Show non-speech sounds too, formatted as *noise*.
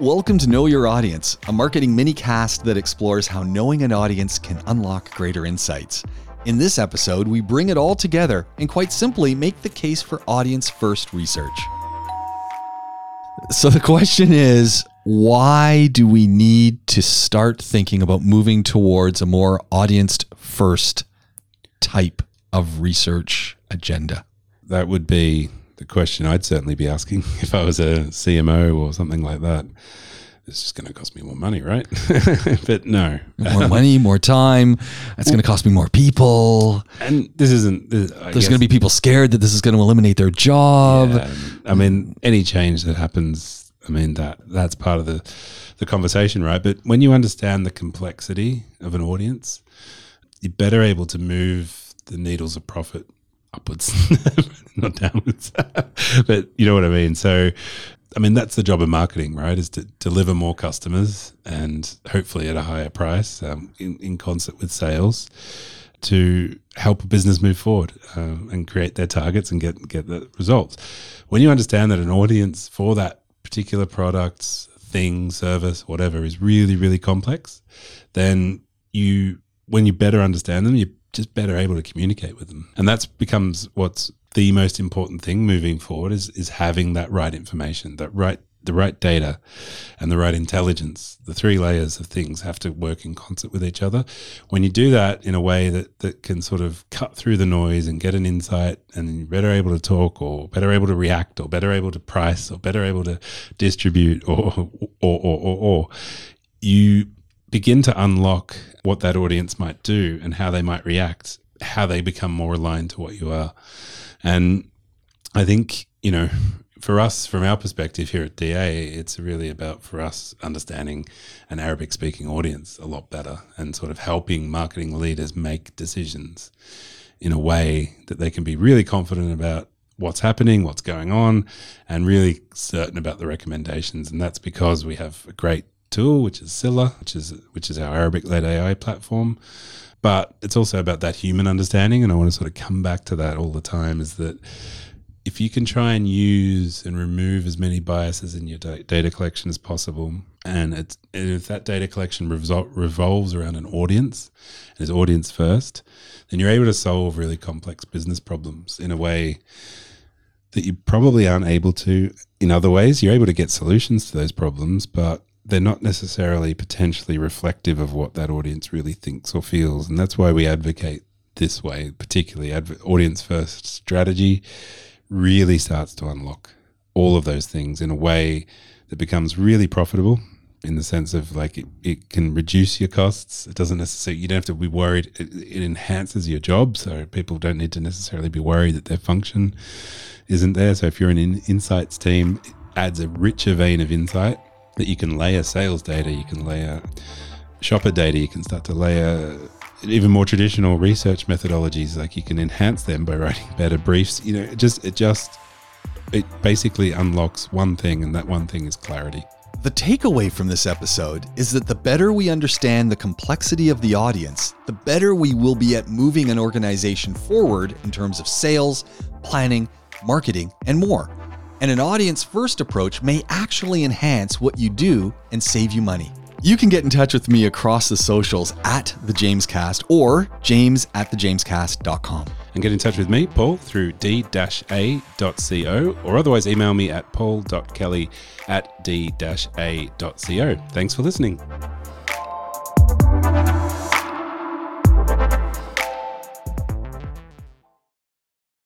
Welcome to Know Your Audience, a marketing mini cast that explores how knowing an audience can unlock greater insights. In this episode, we bring it all together and quite simply make the case for audience first research. So the question is why do we need to start thinking about moving towards a more audience first type of research agenda? That would be the question I'd certainly be asking *laughs* if I was a CMO or something like that. It's just going to cost me more money, right? *laughs* but no, more um, money, more time. It's going to cost me more people. And this isn't. Uh, this, There's going to be people scared that this is going to eliminate their job. Yeah, I mean, any change that happens, I mean that that's part of the the conversation, right? But when you understand the complexity of an audience, you're better able to move the needles of profit upwards, *laughs* not downwards. *laughs* but you know what I mean. So, I mean that's the job of marketing, right? Is to deliver more customers and hopefully at a higher price um, in, in concert with sales to help a business move forward uh, and create their targets and get get the results. When you understand that an audience for that particular product, thing, service, whatever is really really complex, then you when you better understand them, you just better able to communicate with them. And that becomes what's the most important thing moving forward is is having that right information, that right the right data and the right intelligence. The three layers of things have to work in concert with each other. When you do that in a way that, that can sort of cut through the noise and get an insight and you're better able to talk or better able to react or better able to price or better able to distribute or or or, or, or you begin to unlock what that audience might do and how they might react, how they become more aligned to what you are. And I think, you know, for us, from our perspective here at DA, it's really about for us understanding an Arabic speaking audience a lot better and sort of helping marketing leaders make decisions in a way that they can be really confident about what's happening, what's going on, and really certain about the recommendations. And that's because we have a great tool, which is Scylla, which is which is our Arabic led AI platform. But it's also about that human understanding, and I want to sort of come back to that all the time. Is that if you can try and use and remove as many biases in your data collection as possible, and, and if that data collection revol- revolves around an audience and is audience first, then you're able to solve really complex business problems in a way that you probably aren't able to in other ways. You're able to get solutions to those problems, but they're not necessarily potentially reflective of what that audience really thinks or feels. And that's why we advocate this way, particularly adv- audience first strategy really starts to unlock all of those things in a way that becomes really profitable in the sense of like it, it can reduce your costs. It doesn't necessarily, you don't have to be worried. It, it enhances your job. So people don't need to necessarily be worried that their function isn't there. So if you're an in, insights team, it adds a richer vein of insight that you can layer sales data, you can layer shopper data, you can start to layer even more traditional research methodologies. Like you can enhance them by writing *laughs* better briefs. You know, it just it just it basically unlocks one thing, and that one thing is clarity. The takeaway from this episode is that the better we understand the complexity of the audience, the better we will be at moving an organization forward in terms of sales, planning, marketing, and more and an audience first approach may actually enhance what you do and save you money. You can get in touch with me across the socials at the Jamescast or james at thejamescast.com. And get in touch with me, Paul, through d-a.co or otherwise email me at paul.kelly at d-a.co. Thanks for listening.